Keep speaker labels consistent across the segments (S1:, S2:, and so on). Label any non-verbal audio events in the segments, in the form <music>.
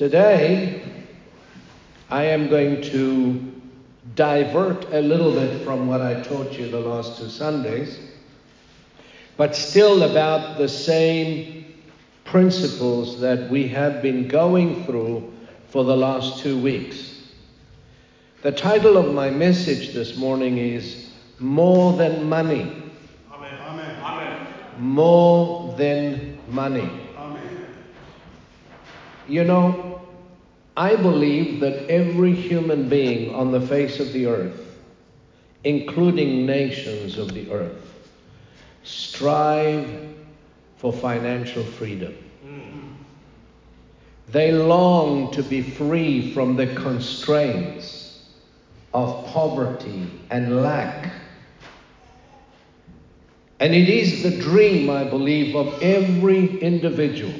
S1: Today, I am going to divert a little bit from what I taught you the last two Sundays, but still about the same principles that we have been going through for the last two weeks. The title of my message this morning is More Than Money.
S2: Amen. Amen. Amen.
S1: More Than Money.
S2: Amen.
S1: You know, I believe that every human being on the face of the earth, including nations of the earth, strive for financial freedom. They long to be free from the constraints of poverty and lack. And it is the dream, I believe, of every individual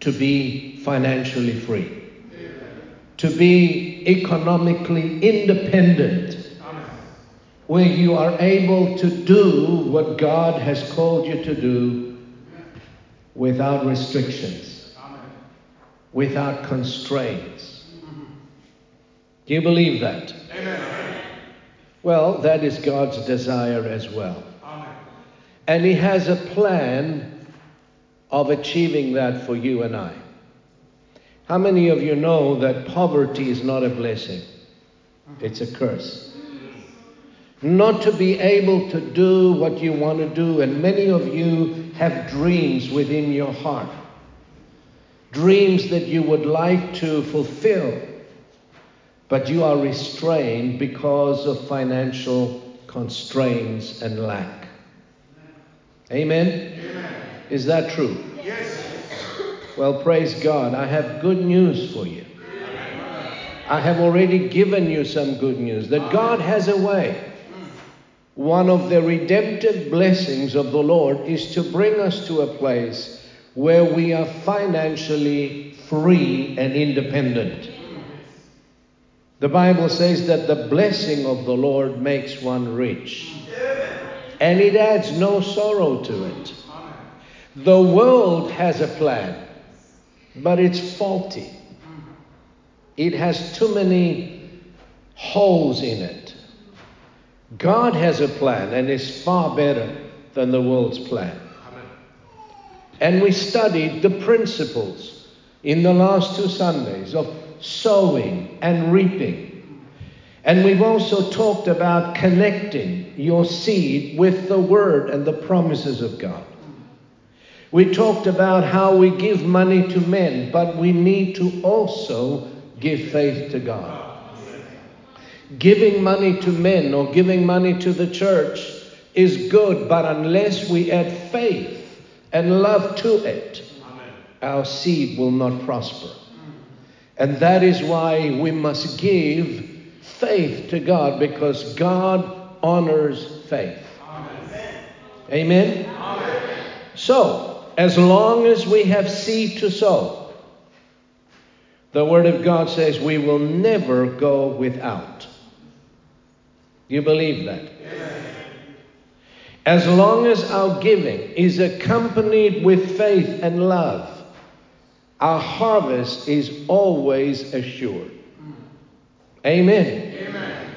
S1: to be financially free, to be economically independent, where you are able to do what God has called you to do without restrictions, without constraints. Do you believe that? Well, that is God's desire as well. And He has a plan of achieving that for you and I. How many of you know that poverty is not a blessing? It's a curse. Not to be able to do what you want to do, and many of you have dreams within your heart. Dreams that you would like to fulfill, but you are restrained because of financial constraints and lack. Amen?
S2: Amen.
S1: Is that true?
S2: Yes.
S1: Well, praise God. I have good news for you. I have already given you some good news that God has a way. One of the redemptive blessings of the Lord is to bring us to a place where we are financially free and independent. The Bible says that the blessing of the Lord makes one rich, and it adds no sorrow to it. The world has a plan, but it's faulty. It has too many holes in it. God has a plan and is far better than the world's plan. And we studied the principles in the last two Sundays of sowing and reaping. And we've also talked about connecting your seed with the Word and the promises of God. We talked about how we give money to men, but we need to also give faith to God. Giving money to men or giving money to the church is good, but unless we add faith and love to it, our seed will not prosper. And that is why we must give faith to God because God honors faith. Amen? So, as long as we have seed to sow, the Word of God says we will never go without. You believe that? As long as our giving is accompanied with faith and love, our harvest is always assured. Amen.
S2: Amen.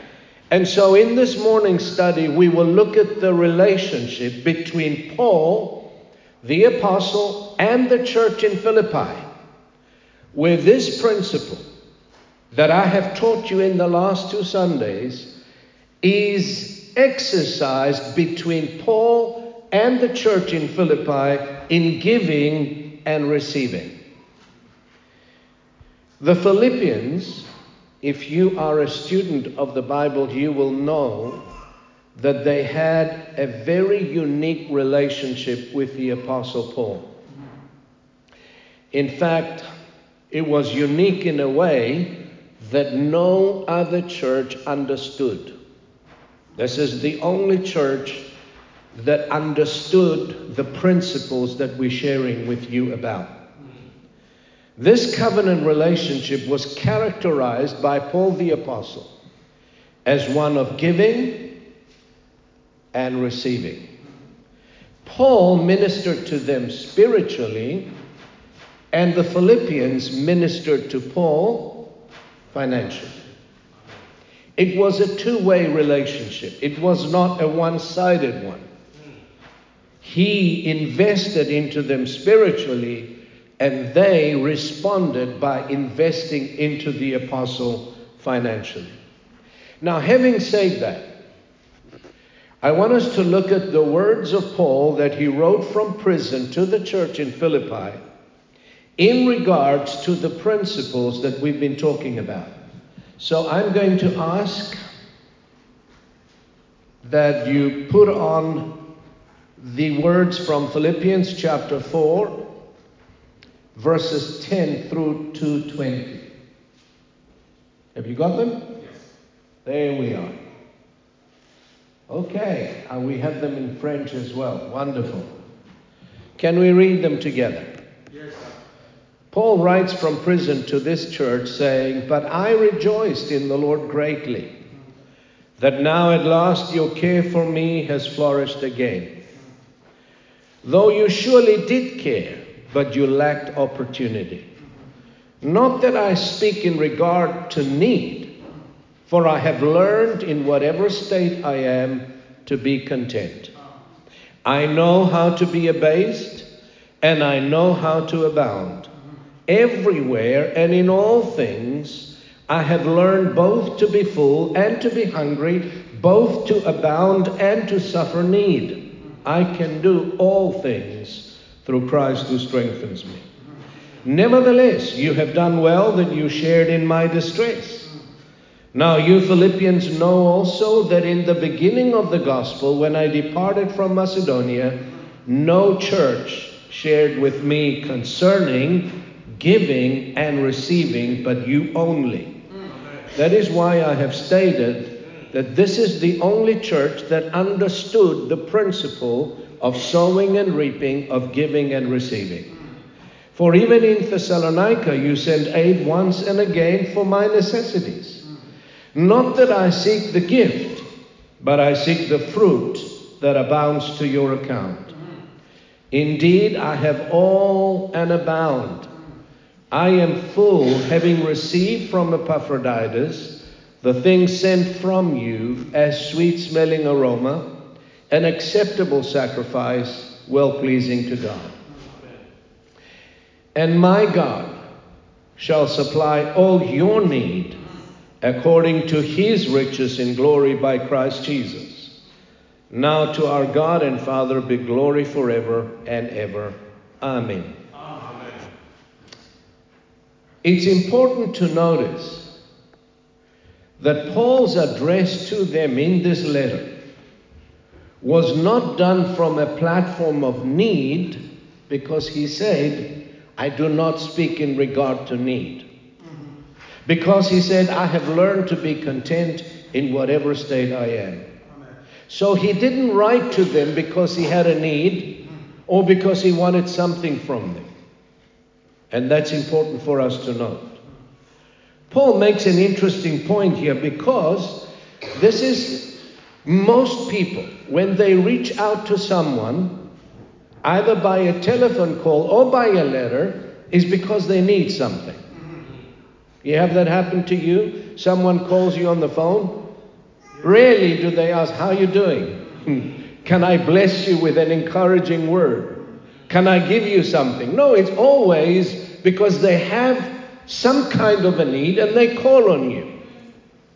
S1: And so, in this morning's study, we will look at the relationship between Paul, the apostle, and the church in Philippi, where this principle that I have taught you in the last two Sundays is exercised between Paul and the church in Philippi in giving and receiving. The Philippians, if you are a student of the Bible, you will know that they had a very unique relationship with the Apostle Paul. In fact, it was unique in a way that no other church understood. This is the only church that understood the principles that we're sharing with you about. This covenant relationship was characterized by Paul the Apostle as one of giving and receiving. Paul ministered to them spiritually, and the Philippians ministered to Paul financially. It was a two way relationship, it was not a one sided one. He invested into them spiritually, and they responded by investing into the apostle financially. Now, having said that, I want us to look at the words of Paul that he wrote from prison to the church in Philippi in regards to the principles that we've been talking about. So I'm going to ask that you put on the words from Philippians chapter 4, verses 10 through to 20. Have you got them?
S2: Yes.
S1: There we are. Okay, and we have them in French as well. Wonderful. Can we read them together?
S2: Yes.
S1: Paul writes from prison to this church saying, But I rejoiced in the Lord greatly that now at last your care for me has flourished again. Though you surely did care, but you lacked opportunity. Not that I speak in regard to need, for I have learned in whatever state I am to be content. I know how to be abased, and I know how to abound. Everywhere and in all things, I have learned both to be full and to be hungry, both to abound and to suffer need. I can do all things through Christ who strengthens me. Nevertheless, you have done well that you shared in my distress. Now, you Philippians know also that in the beginning of the gospel, when I departed from Macedonia, no church shared with me concerning giving and receiving, but you only. That is why I have stated that this is the only church that understood the principle of sowing and reaping, of giving and receiving. For even in Thessalonica you sent aid once and again for my necessities. Not that I seek the gift, but I seek the fruit that abounds to your account. Indeed, I have all and abound. I am full, having received from Epaphroditus the things sent from you as sweet smelling aroma, an acceptable sacrifice, well pleasing to God. And my God shall supply all your need according to his riches in glory by Christ Jesus. Now to our God and Father be glory forever and ever. Amen.
S2: Amen.
S1: It's important to notice that Paul's address to them in this letter was not done from a platform of need because he said, I do not speak in regard to need. Because he said, I have learned to be content in whatever state I am. So he didn't write to them because he had a need or because he wanted something from them. And that's important for us to note. Paul makes an interesting point here because this is most people, when they reach out to someone, either by a telephone call or by a letter, is because they need something. You have that happen to you? Someone calls you on the phone? Rarely do they ask, How you doing? <laughs> Can I bless you with an encouraging word? Can I give you something? No, it's always because they have some kind of a need and they call on you.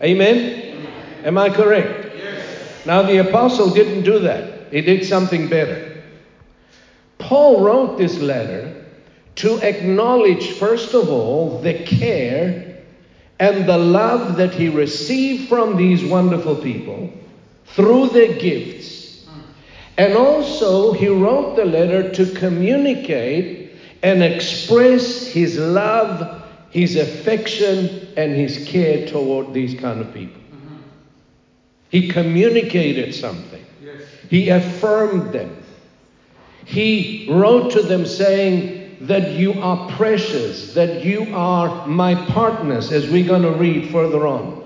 S1: Amen? Am I correct?
S2: Yes.
S1: Now, the apostle didn't do that, he did something better. Paul wrote this letter to acknowledge, first of all, the care and the love that he received from these wonderful people through their gifts. And also, he wrote the letter to communicate and express his love, his affection, and his care toward these kind of people. Mm-hmm. He communicated something, he affirmed them. He wrote to them saying that you are precious, that you are my partners, as we're going to read further on.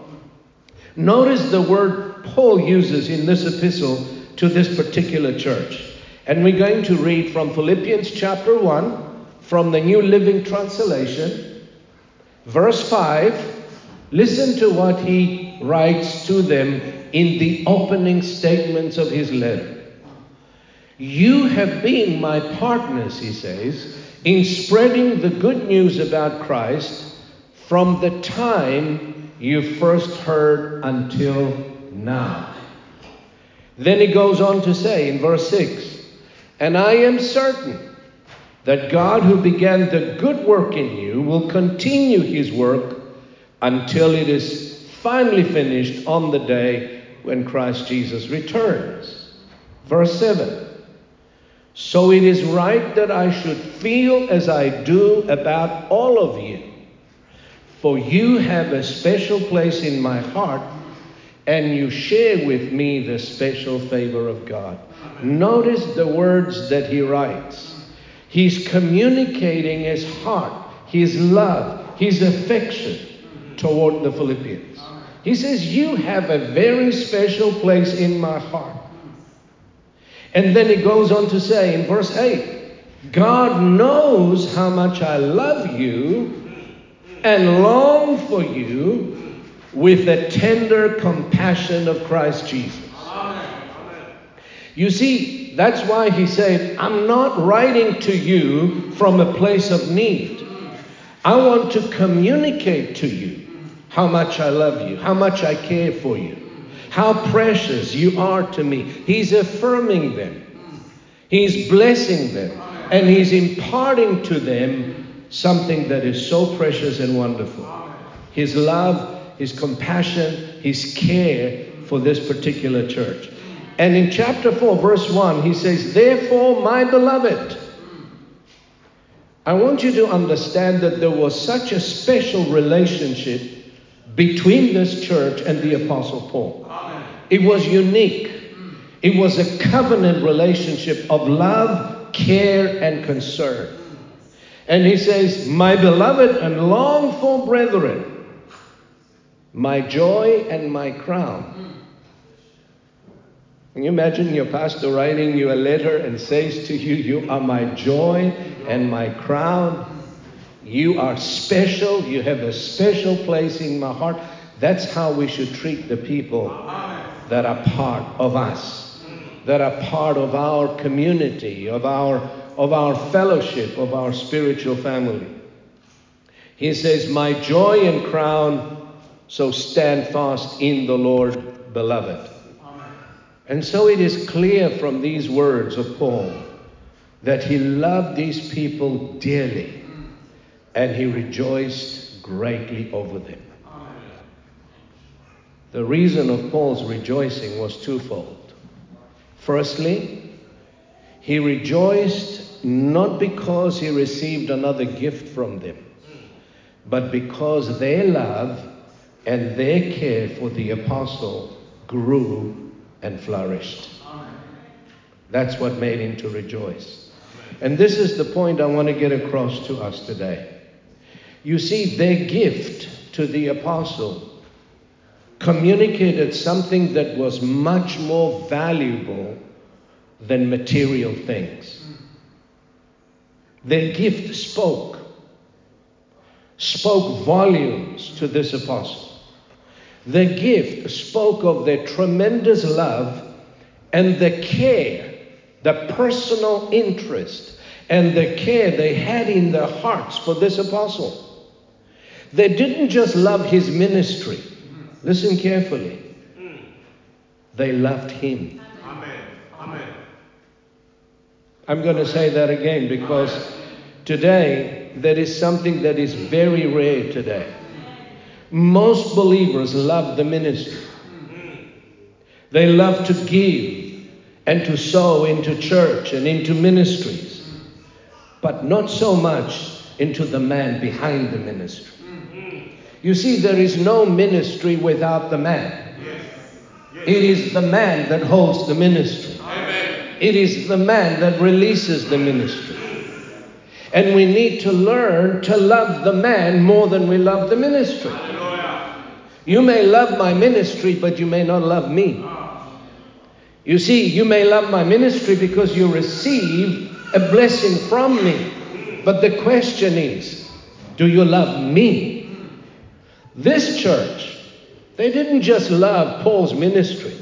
S1: Notice the word Paul uses in this epistle to this particular church. And we're going to read from Philippians chapter 1, from the New Living Translation, verse 5. Listen to what he writes to them in the opening statements of his letter. You have been my partners, he says, in spreading the good news about Christ from the time you first heard until now. Then he goes on to say in verse 6 And I am certain that God, who began the good work in you, will continue his work until it is finally finished on the day when Christ Jesus returns. Verse 7 So it is right that I should feel as I do about all of you, for you have a special place in my heart and you share with me the special favor of God. Notice the words that he writes. He's communicating his heart, his love, his affection toward the Philippians. He says, You have a very special place in my heart. And then he goes on to say in verse 8 God knows how much I love you and long for you with the tender compassion of Christ Jesus. You see, that's why he said, I'm not writing to you from a place of need. I want to communicate to you how much I love you, how much I care for you, how precious you are to me. He's affirming them, He's blessing them, and He's imparting to them something that is so precious and wonderful. His love, His compassion, His care for this particular church. And in chapter 4, verse 1, he says, Therefore, my beloved, I want you to understand that there was such a special relationship between this church and the Apostle Paul. It was unique. Hmm. It was a covenant relationship of love, care, and concern. And he says, My beloved and longed for brethren, my joy and my crown. Hmm. Can you imagine your pastor writing you a letter and says to you, You are my joy and my crown? You are special. You have a special place in my heart. That's how we should treat the people that are part of us, that are part of our community, of our, of our fellowship, of our spiritual family. He says, My joy and crown, so stand fast in the Lord, beloved. And so it is clear from these words of Paul that he loved these people dearly and he rejoiced greatly over them. The reason of Paul's rejoicing was twofold. Firstly, he rejoiced not because he received another gift from them, but because their love and their care for the apostle grew and flourished. That's what made him to rejoice. And this is the point I want to get across to us today. You see, their gift to the apostle communicated something that was much more valuable than material things. Their gift spoke, spoke volumes to this apostle. Their gift spoke of their tremendous love and the care, the personal interest, and the care they had in their hearts for this apostle. They didn't just love his ministry. Listen carefully. They loved him.
S2: Amen. Amen.
S1: I'm going to say that again because today there is something that is very rare today. Most believers love the ministry. They love to give and to sow into church and into ministries, but not so much into the man behind the ministry. You see, there is no ministry without the man. Yes. It is the man that holds the ministry. Amen. It is the man that releases the ministry. And we need to learn to love the man more than we love the ministry. Hallelujah. You may love my ministry, but you may not love me. You see, you may love my ministry because you receive a blessing from me. But the question is, do you love me? This church, they didn't just love Paul's ministry,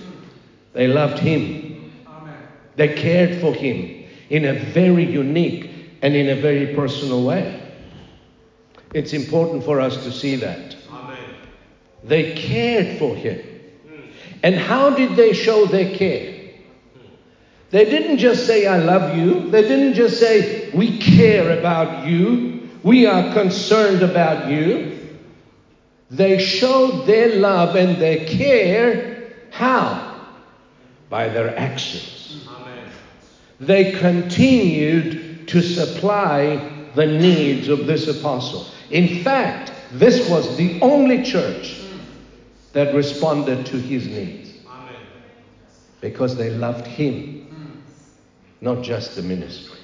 S1: they loved him. They cared for him in a very unique and in a very personal way. It's important for us to see that. They cared for him. Hmm. And how did they show their care? They didn't just say, I love you. They didn't just say, we care about you. We are concerned about you. They showed their love and their care. How? By their actions. They continued to supply the needs of this apostle. In fact, this was the only church that responded to his needs because they loved him, not just the ministry.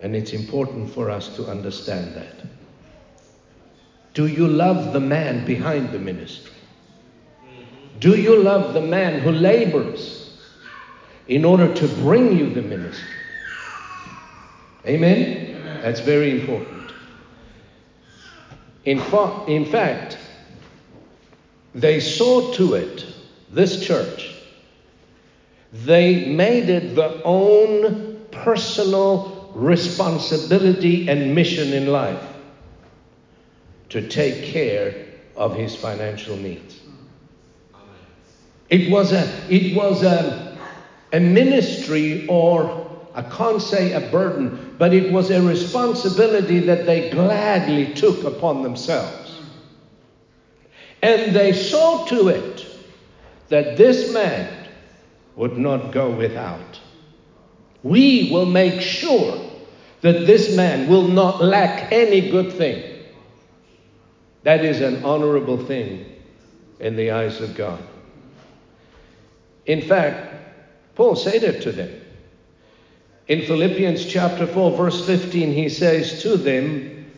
S1: And it's important for us to understand that. Do you love the man behind the ministry? Do you love the man who labors in order to bring you the ministry? Amen? That's very important. In, fa- in fact, they saw to it, this church, they made it their own personal responsibility and mission in life to take care of his financial needs. It was a, it was a, a ministry, or I can't say a burden, but it was a responsibility that they gladly took upon themselves. And they saw to it that this man would not go without. We will make sure that this man will not lack any good thing. That is an honorable thing in the eyes of God. In fact, Paul said it to them. In Philippians chapter 4, verse 15, he says to them,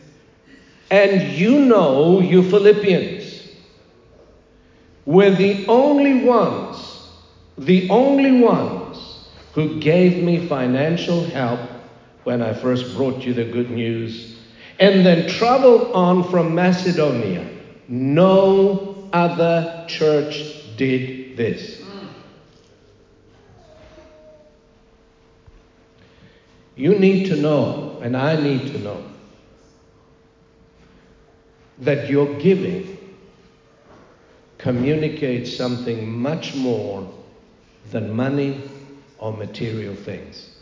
S1: And you know, you Philippians, were the only ones, the only ones who gave me financial help when I first brought you the good news, and then traveled on from Macedonia. No other church did this. You need to know, and I need to know, that your giving communicates something much more than money or material things.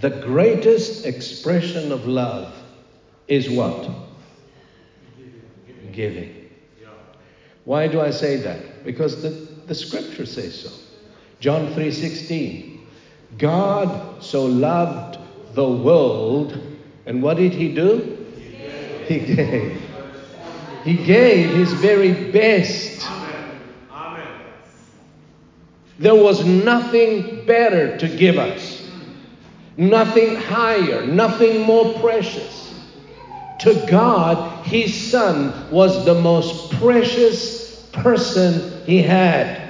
S1: The greatest expression of love is what? Giving. Why do I say that? Because the, the scripture says so. John 3:16. God so loved the world, and what did he do? He gave. He gave his very best. There was nothing better to give us, nothing higher, nothing more precious. To God, his son was the most precious person he had.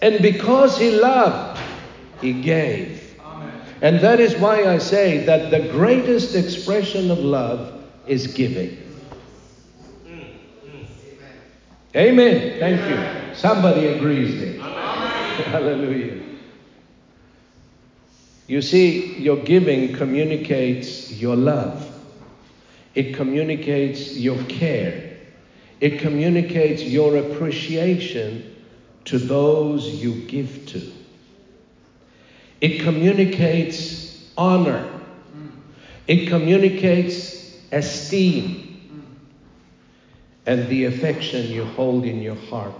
S1: And because he loved, he gave. And that is why I say that the greatest expression of love is giving. Amen. Thank you. Somebody agrees there. <laughs> Hallelujah. You see, your giving communicates your love. It communicates your care. It communicates your appreciation to those you give to. It communicates honor. It communicates esteem. and the affection you hold in your heart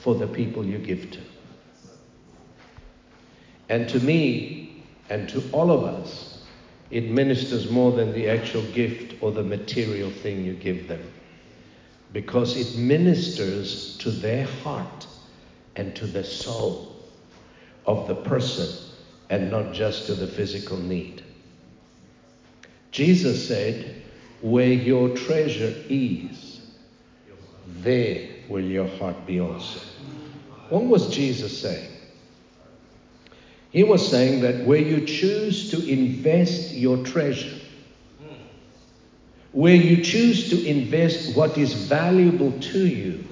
S1: for the people you give to. And to me, and to all of us, it ministers more than the actual gift or the material thing you give them. Because it ministers to their heart and to the soul of the person and not just to the physical need. Jesus said, Where your treasure is, there will your heart be also. What was Jesus saying? He was saying that where you choose to invest your treasure, where you choose to invest what is valuable to you,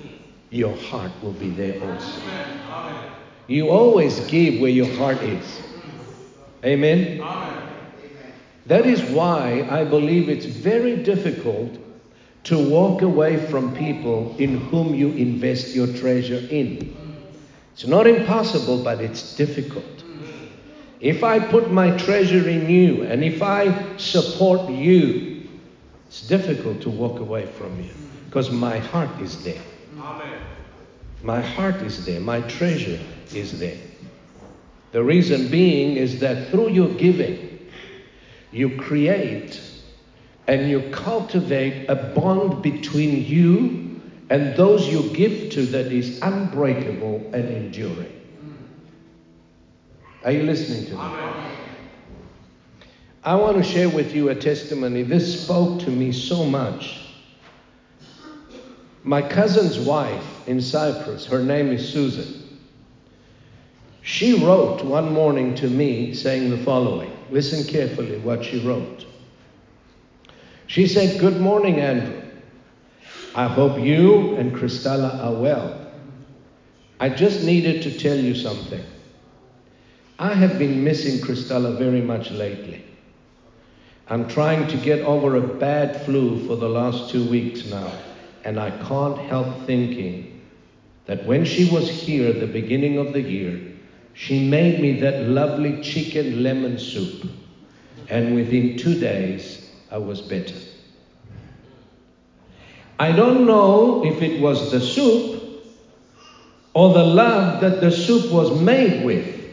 S1: your heart will be there also. You always give where your heart is. Amen? That is why I believe it's very difficult to walk away from people in whom you invest your treasure in. It's not impossible, but it's difficult. If I put my treasure in you and if I support you, it's difficult to walk away from you because my heart is there.
S2: Amen.
S1: My heart is there. My treasure is there. The reason being is that through your giving, you create and you cultivate a bond between you and those you give to that is unbreakable and enduring. Are you listening to me? I want to share with you a testimony. This spoke to me so much. My cousin's wife in Cyprus, her name is Susan. She wrote one morning to me saying the following. Listen carefully what she wrote. She said, Good morning, Andrew. I hope you and Christella are well. I just needed to tell you something. I have been missing Christella very much lately. I'm trying to get over a bad flu for the last two weeks now, and I can't help thinking that when she was here at the beginning of the year, she made me that lovely chicken lemon soup, and within two days, I was better. I don't know if it was the soup or the love that the soup was made with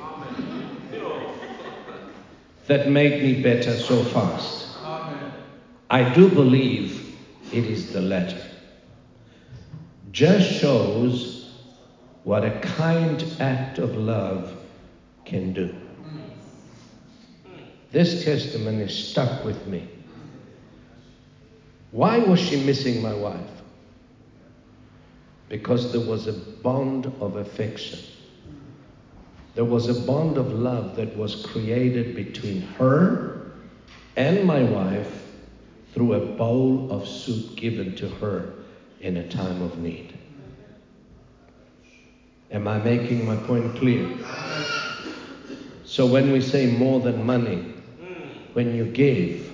S1: that made me better so fast. I do believe it is the latter. Just shows what a kind act of love can do. This testimony stuck with me. Why was she missing my wife? Because there was a bond of affection. There was a bond of love that was created between her and my wife through a bowl of soup given to her in a time of need. Am I making my point clear? So when we say more than money, when you give,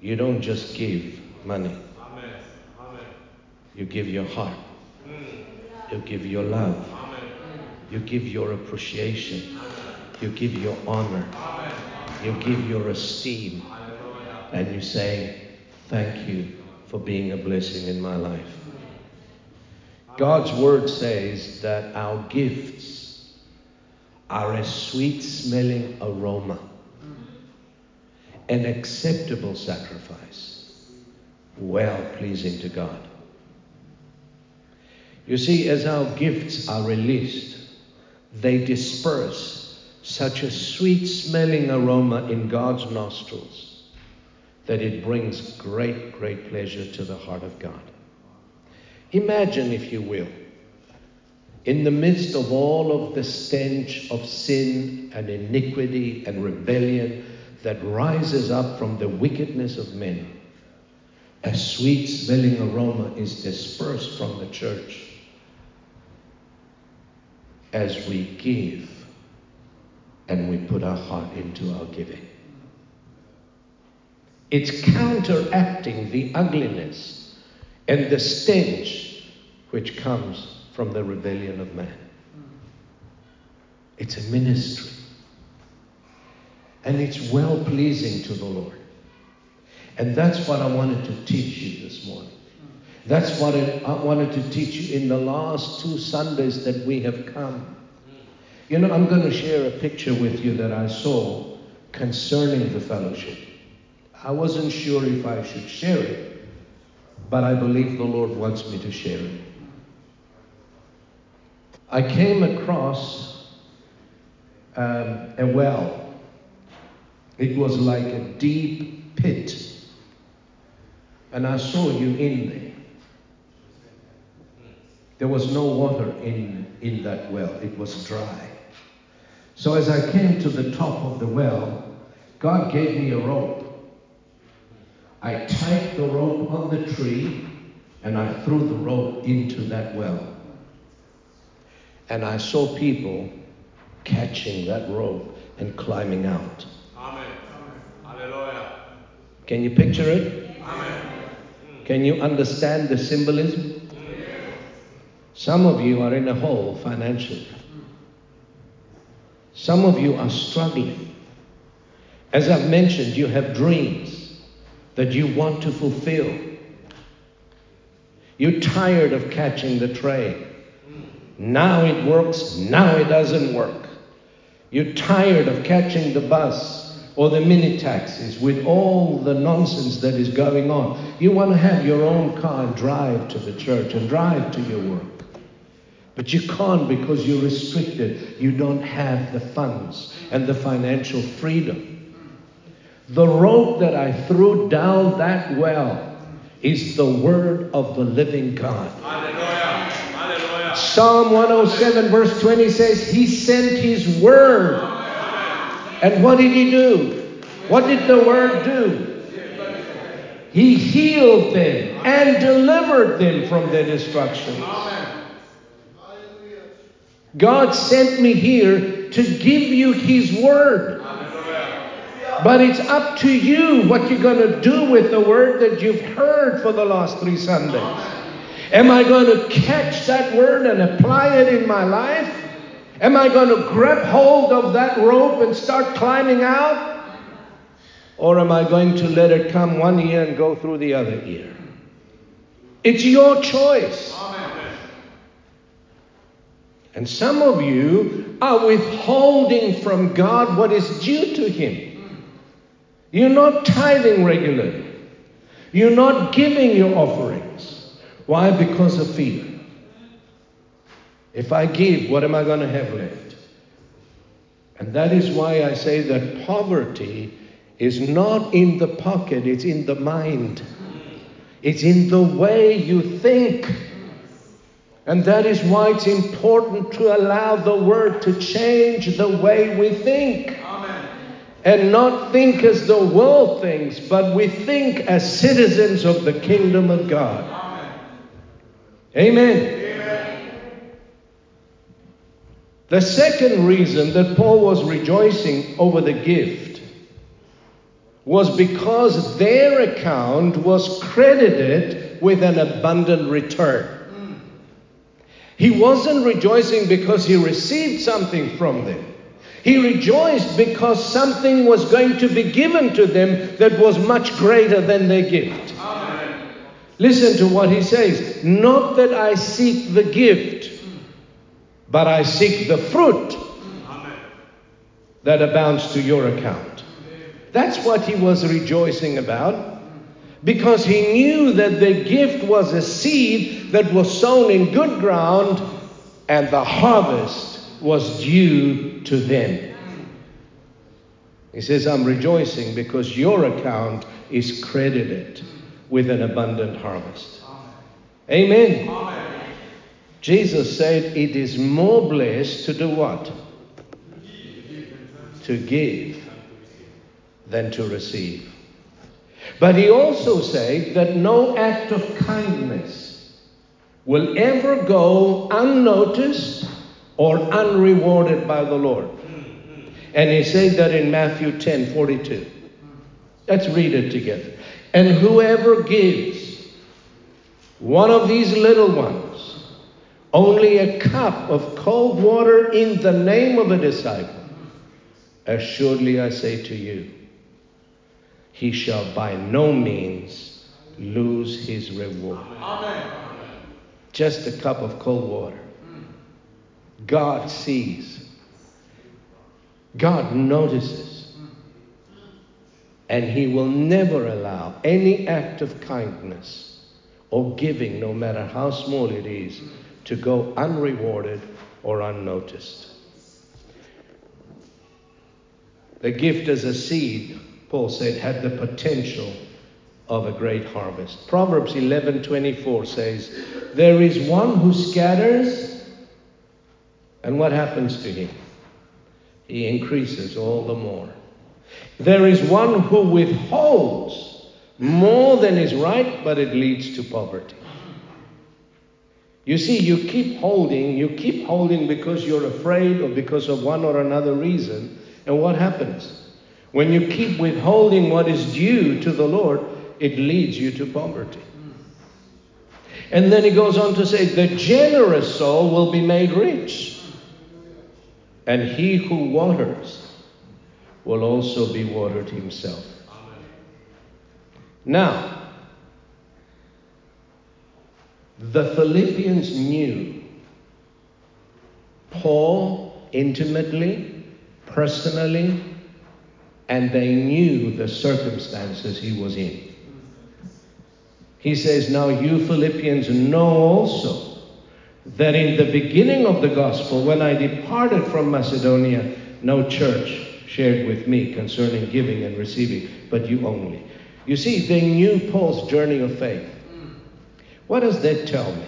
S1: you don't just give money.
S2: Amen. Amen.
S1: You give your heart. Mm. You give your love. You give your appreciation. You give your honor. You give your esteem. And you say, Thank you for being a blessing in my life. God's word says that our gifts are a sweet smelling aroma, an acceptable sacrifice, well pleasing to God. You see, as our gifts are released, they disperse such a sweet smelling aroma in God's nostrils that it brings great, great pleasure to the heart of God. Imagine, if you will, in the midst of all of the stench of sin and iniquity and rebellion that rises up from the wickedness of men, a sweet smelling aroma is dispersed from the church as we give and we put our heart into our giving. It's counteracting the ugliness and the stench which comes from the rebellion of man. It's a ministry. And it's well pleasing to the Lord. And that's what I wanted to teach you this morning. That's what it, I wanted to teach you in the last two Sundays that we have come. You know, I'm going to share a picture with you that I saw concerning the fellowship. I wasn't sure if I should share it, but I believe the Lord wants me to share it. I came across um, a well. It was like a deep pit. And I saw you in there. There was no water in, in that well, it was dry. So as I came to the top of the well, God gave me a rope. I tied the rope on the tree and I threw the rope into that well. And I saw people catching that rope and climbing out.
S2: Amen. Hallelujah.
S1: Can you picture it?
S2: Amen.
S1: Can you understand the symbolism? Some of you are in a hole financially. Some of you are struggling. As I've mentioned, you have dreams that you want to fulfill. You're tired of catching the train. Now it works, now it doesn't work. You're tired of catching the bus or the mini taxis with all the nonsense that is going on. You want to have your own car and drive to the church and drive to your work. But you can't because you're restricted. You don't have the funds and the financial freedom. The rope that I threw down that well is the word of the living God.
S2: Hallelujah. Hallelujah.
S1: Psalm 107, verse 20 says, He sent His word. And what did He do? What did the word do? He healed them and delivered them from their destructions. God sent me here to give you His word. But it's up to you what you're going to do with the word that you've heard for the last three Sundays. Am I going to catch that word and apply it in my life? Am I going to grab hold of that rope and start climbing out? Or am I going to let it come one ear and go through the other ear? It's your choice. And some of you are withholding from God what is due to Him. You're not tithing regularly. You're not giving your offerings. Why? Because of fear. If I give, what am I going to have left? And that is why I say that poverty is not in the pocket, it's in the mind. It's in the way you think. And that is why it's important to allow the Word to change the way we think. And not think as the world thinks, but we think as citizens of the kingdom of God. Amen. The second reason that Paul was rejoicing over the gift was because their account was credited with an abundant return. He wasn't rejoicing because he received something from them. He rejoiced because something was going to be given to them that was much greater than their gift. Listen to what he says. Not that I seek the gift, but I seek the fruit that abounds to your account. That's what he was rejoicing about because he knew that the gift was a seed that was sown in good ground and the harvest was due to them. He says, I'm rejoicing because your account is credited with an abundant harvest. Amen. Jesus said, It is more blessed to do what? To give than to receive. But he also said that no act of kindness will ever go unnoticed or unrewarded by the Lord. And he said that in Matthew 10 42. Let's read it together. And whoever gives one of these little ones only a cup of cold water in the name of a disciple, assuredly I say to you, he shall by no means lose his reward. Just a cup of cold water. God sees. God notices. And he will never allow any act of kindness or giving, no matter how small it is, to go unrewarded or unnoticed. The gift as a seed, Paul said, had the potential of a great harvest. Proverbs 11:24 says, "There is one who scatters, and what happens to him? He increases all the more. There is one who withholds more than is right, but it leads to poverty." You see, you keep holding, you keep holding because you're afraid or because of one or another reason, and what happens? When you keep withholding what is due to the Lord, it leads you to poverty. And then he goes on to say, The generous soul will be made rich, and he who waters will also be watered himself. Now, the Philippians knew Paul intimately, personally, and they knew the circumstances he was in. He says, Now you Philippians know also that in the beginning of the gospel, when I departed from Macedonia, no church shared with me concerning giving and receiving, but you only. You see, they knew Paul's journey of faith. What does that tell me?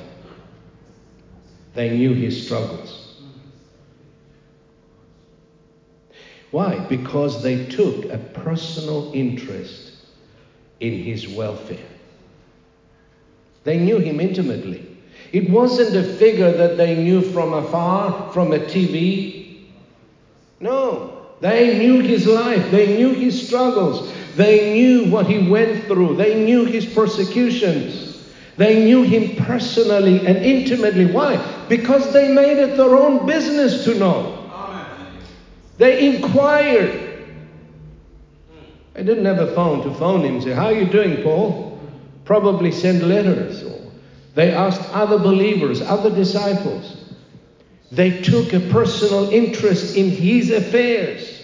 S1: They knew his struggles. Why? Because they took a personal interest in his welfare. They knew him intimately. It wasn't a figure that they knew from afar, from a TV. No, they knew his life, they knew his struggles, they knew what he went through, they knew his persecutions. They knew him personally and intimately. Why? Because they made it their own business to know. They inquired. I didn't have a phone to phone him and say, How are you doing, Paul? Probably send letters. Or they asked other believers, other disciples. They took a personal interest in his affairs.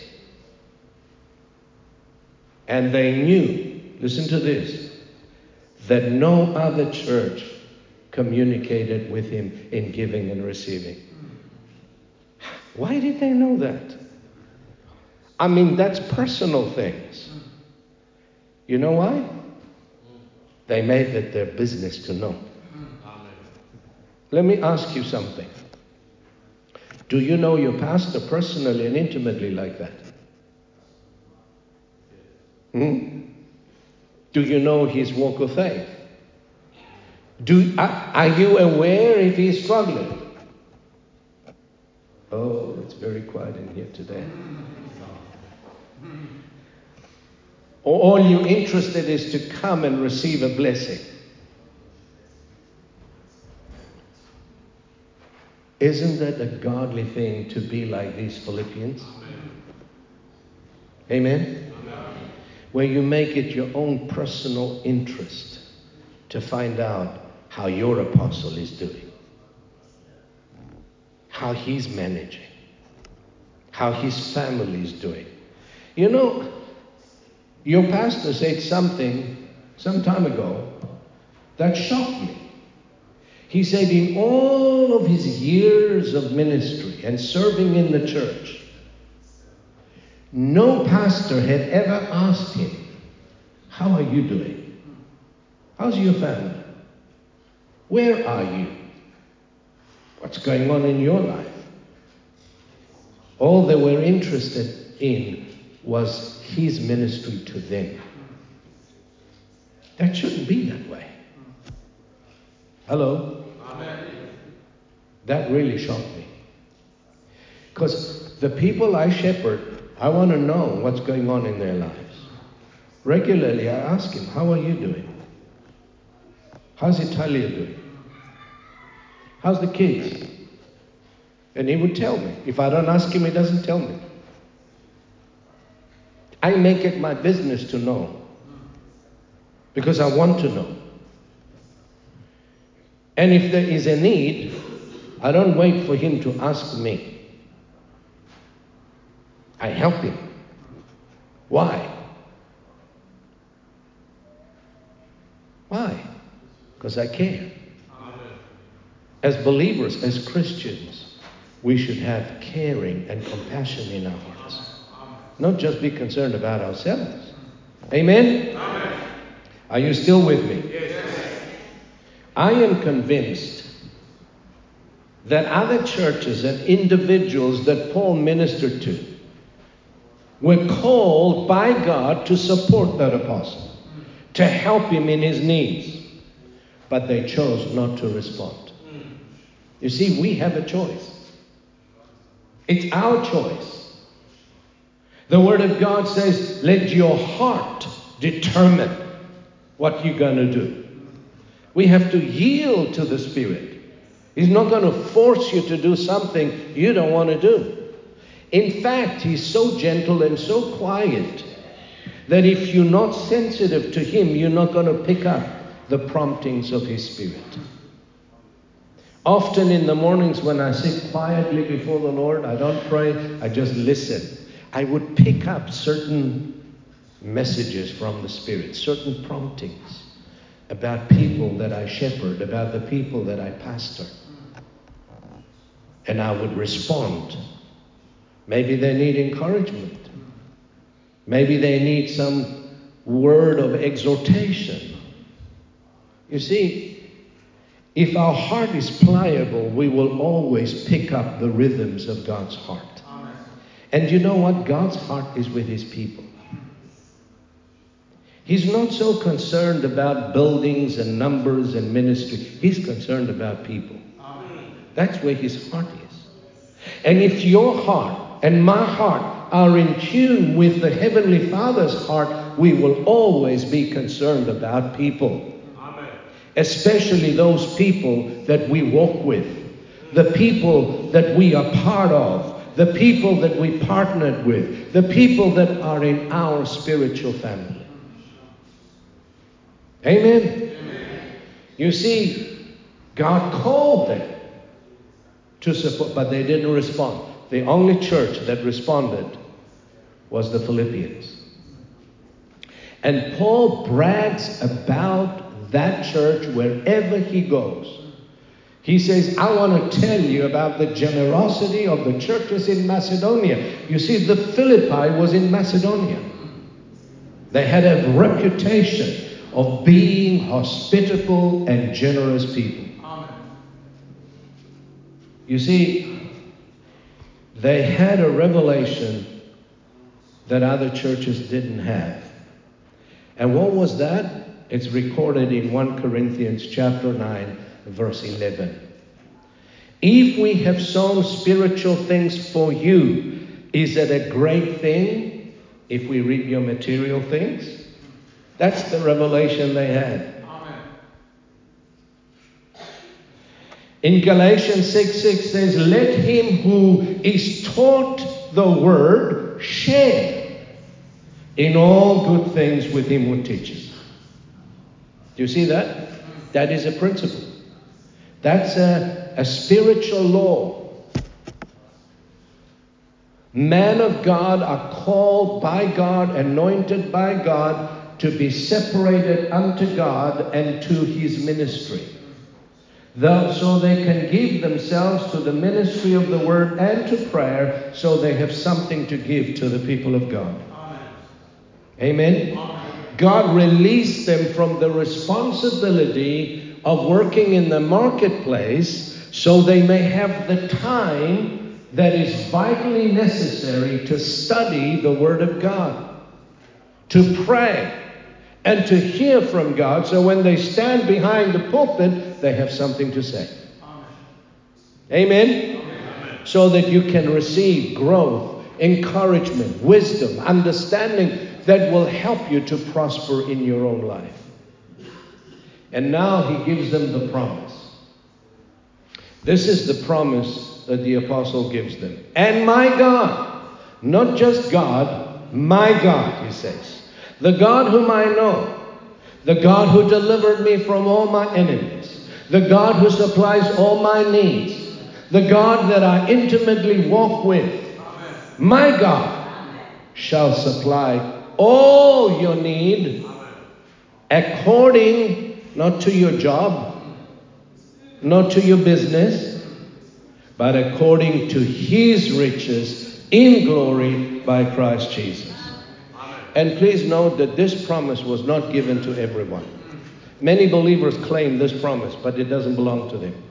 S1: And they knew, listen to this, that no other church communicated with him in giving and receiving. Why did they know that? I mean, that's personal things. You know why? They made it their business to know. Let me ask you something. Do you know your pastor personally and intimately like that? Hmm? Do you know his walk of faith? Do, are, are you aware if he's struggling? Oh, it's very quiet in here today. Or all you're interested is to come and receive a blessing. Isn't that a godly thing to be like these Philippians? Amen? Where you make it your own personal interest to find out how your apostle is doing, how he's managing, how his family is doing. You know, your pastor said something some time ago that shocked me. He said, in all of his years of ministry and serving in the church, no pastor had ever asked him, How are you doing? How's your family? Where are you? What's going on in your life? All they were interested in was his ministry to them. That shouldn't be that way. Hello?
S2: Amen.
S1: That really shocked me. Because the people I shepherd, I want to know what's going on in their lives. Regularly, I ask him, How are you doing? How's Italia doing? How's the kids? And he would tell me. If I don't ask him, he doesn't tell me. I make it my business to know. because I want to know. And if there is a need, I don't wait for him to ask me. I help him. Why? Why? Because I care. As believers, as Christians, we should have caring and compassion in our hearts. Not just be concerned about ourselves. Amen? Are you still with me? Yes. I am convinced that other churches and individuals that Paul ministered to were called by God to support that apostle, to help him in his needs, but they chose not to respond. Mm. You see, we have a choice. It's our choice. The Word of God says, let your heart determine what you're going to do. We have to yield to the Spirit. He's not going to force you to do something you don't want to do. In fact, He's so gentle and so quiet that if you're not sensitive to Him, you're not going to pick up the promptings of His Spirit. Often in the mornings when I sit quietly before the Lord, I don't pray, I just listen. I would pick up certain messages from the Spirit, certain promptings about people that I shepherd, about the people that I pastor. And I would respond. Maybe they need encouragement. Maybe they need some word of exhortation. You see, if our heart is pliable, we will always pick up the rhythms of God's heart. And you know what? God's heart is with his people. He's not so concerned about buildings and numbers and ministry. He's concerned about people. That's where his heart is. And if your heart and my heart are in tune with the Heavenly Father's heart, we will always be concerned about people. Especially those people that we walk with, the people that we are part of, the people that we partnered with, the people that are in our spiritual family. Amen? You see, God called them to support, but they didn't respond. The only church that responded was the Philippians. And Paul brags about that church wherever he goes. He says, I want to tell you about the generosity of the churches in Macedonia. You see, the Philippi was in Macedonia. They had a reputation of being hospitable and generous people. Amen. You see, they had a revelation that other churches didn't have. And what was that? It's recorded in 1 Corinthians chapter 9 verse 11. If we have sown spiritual things for you, is it a great thing if we reap your material things? That's the revelation they had. Amen. In Galatians 6 6 says, Let him who is taught the word share in all good things with him who teaches. Do you see that? That is a principle. That's a, a spiritual law. Men of God are called by God, anointed by God to be separated unto God and to his ministry. Though, so they can give themselves to the ministry of the word and to prayer, so they have something to give to the people of God. Amen. God released them from the responsibility of working in the marketplace so they may have the time that is vitally necessary to study the Word of God, to pray, and to hear from God so when they stand behind the pulpit, they have something to say. Amen? So that you can receive growth, encouragement, wisdom, understanding that will help you to prosper in your own life. And now he gives them the promise. This is the promise that the apostle gives them. And my God, not just God, my God, he says, the God whom I know, the God who delivered me from all my enemies, the God who supplies all my needs, the God that I intimately walk with, my God shall supply all your need according not to your job, not to your business, but according to his riches in glory by Christ Jesus. And please note that this promise was not given to everyone. Many believers claim this promise, but it doesn't belong to them.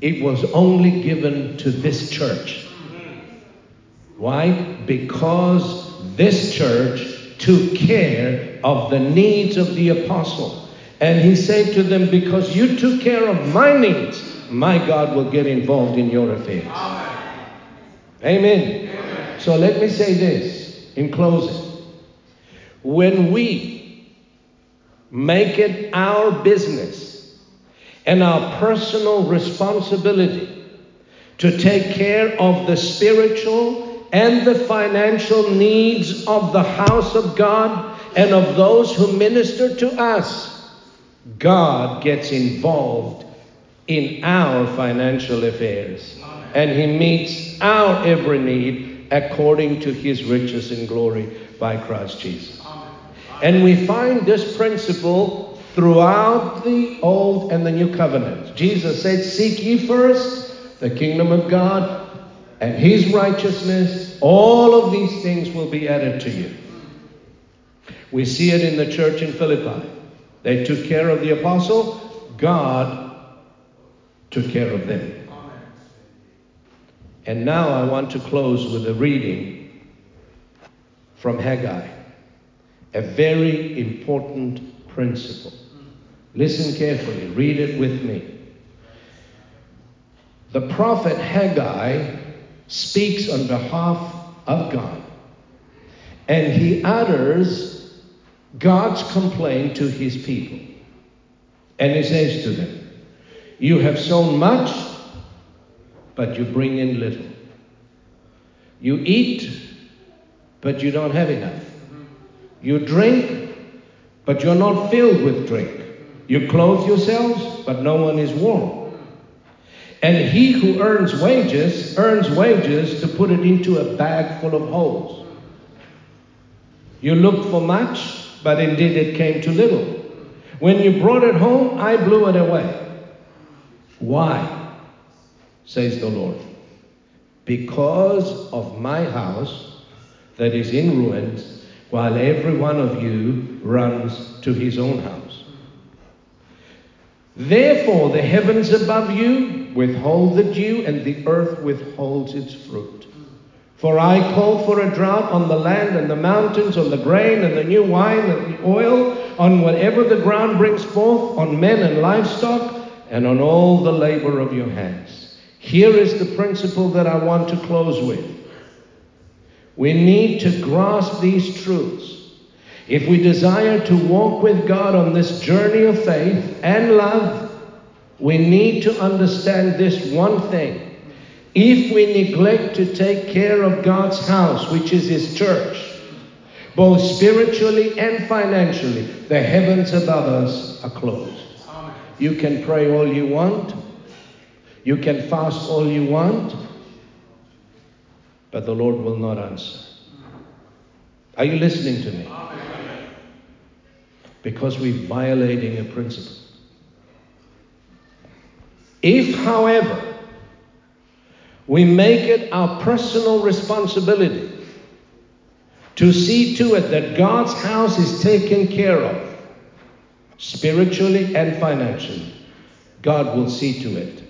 S1: It was only given to this church. Why? Because this church took care of the needs of the apostle. And he said to them, Because you took care of my needs, my God will get involved in your affairs. Amen. Amen. So let me say this in closing. When we make it our business and our personal responsibility to take care of the spiritual and the financial needs of the house of God and of those who minister to us, God gets involved in our financial affairs. And He meets our every need according to His riches in glory by Christ Jesus. And we find this principle throughout the Old and the New Covenant. Jesus said, Seek ye first the kingdom of God and His righteousness. All of these things will be added to you. We see it in the church in Philippi. They took care of the apostle, God took care of them. And now I want to close with a reading from Haggai, a very important principle. Listen carefully, read it with me. The prophet Haggai speaks on behalf of God, and he utters God's complaint to his people. And he says to them, You have sown much, but you bring in little. You eat, but you don't have enough. You drink, but you're not filled with drink. You clothe yourselves, but no one is warm. And he who earns wages earns wages to put it into a bag full of holes. You look for much, but indeed it came to little. When you brought it home, I blew it away. Why? says the Lord. Because of my house that is in ruins, while every one of you runs to his own house. Therefore, the heavens above you withhold the dew, and the earth withholds its fruit. For I call for a drought on the land and the mountains, on the grain and the new wine and the oil, on whatever the ground brings forth, on men and livestock, and on all the labor of your hands. Here is the principle that I want to close with. We need to grasp these truths. If we desire to walk with God on this journey of faith and love, we need to understand this one thing. If we neglect to take care of God's house, which is His church, both spiritually and financially, the heavens above us are closed. You can pray all you want, you can fast all you want, but the Lord will not answer. Are you listening to me? Because we're violating a principle. If, however, we make it our personal responsibility to see to it that God's house is taken care of, spiritually and financially, God will see to it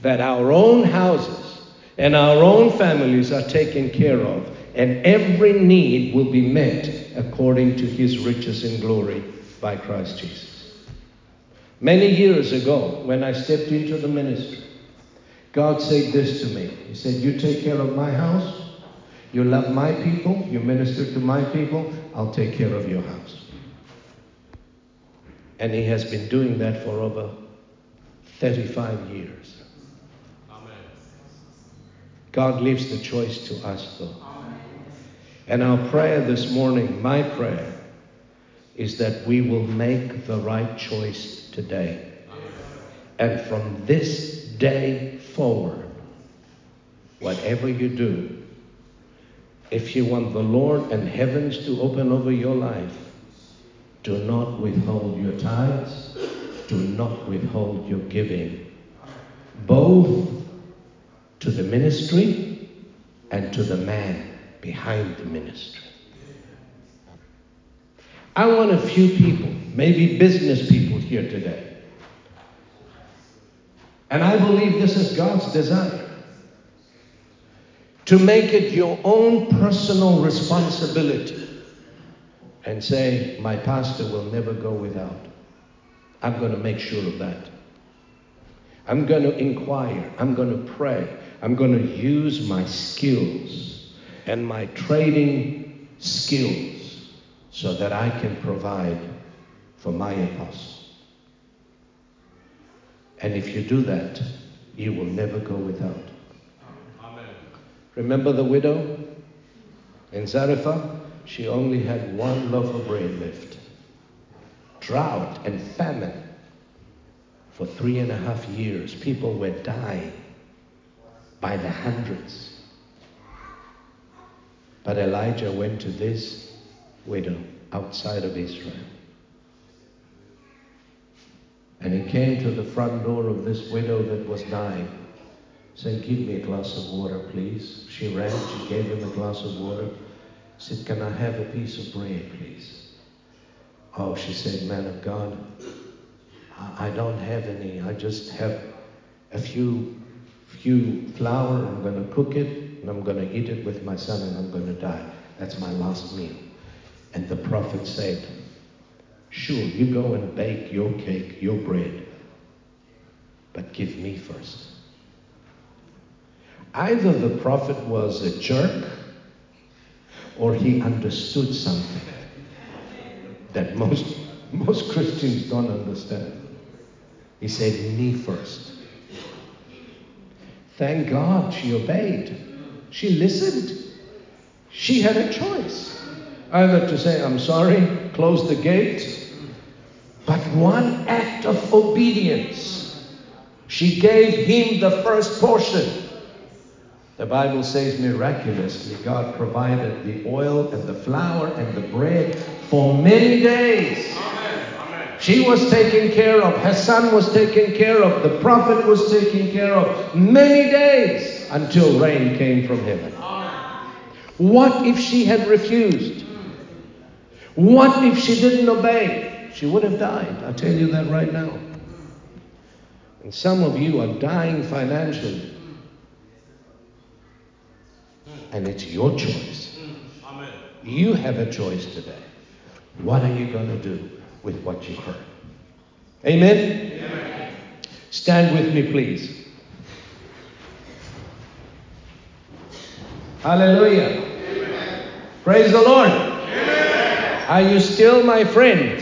S1: that our own houses and our own families are taken care of, and every need will be met according to His riches in glory by Christ Jesus. Many years ago, when I stepped into the ministry, God said this to me. He said, You take care of my house, you love my people, you minister to my people, I'll take care of your house. And He has been doing that for over 35 years. Amen. God leaves the choice to us, though. And our prayer this morning, my prayer, is that we will make the right choice today. And from this day forward, whatever you do, if you want the Lord and heavens to open over your life, do not withhold your tithes, do not withhold your giving, both to the ministry and to the man behind the ministry. I want a few people, maybe business people here today. And I believe this is God's desire to make it your own personal responsibility and say, My pastor will never go without. I'm going to make sure of that. I'm going to inquire. I'm going to pray. I'm going to use my skills and my trading skills so that I can provide for my apostle. And if you do that, you will never go without.
S2: Amen.
S1: Remember the widow in Zarephath? She only had one loaf of bread left. Drought and famine for three and a half years. People were dying by the hundreds. But Elijah went to this widow outside of Israel. And he came to the front door of this widow that was dying, saying, Give me a glass of water, please. She ran, she gave him a glass of water. Said, Can I have a piece of bread, please? Oh, she said, Man of God, I I don't have any. I just have a few few flour. I'm going to cook it and I'm going to eat it with my son and I'm going to die. That's my last meal. And the prophet said, Sure, you go and bake your cake, your bread, but give me first. Either the prophet was a jerk or he understood something that most, most Christians don't understand. He said, Me first. Thank God she obeyed. She listened. She had a choice either to say, I'm sorry, close the gate, but one act of obedience. She gave him the first portion. The Bible says miraculously God provided the oil and the flour and the bread for many days. She was taken care of, her son was taken care of, the prophet was taken care of many days until rain came from heaven. What if she had refused? What if she didn't obey? She would have died. I tell you that right now. And some of you are dying financially. And it's your choice.
S2: Amen.
S1: You have a choice today. What are you going to do with what you heard? Amen? Stand with me, please. Hallelujah. Praise the Lord. Are you still my friends?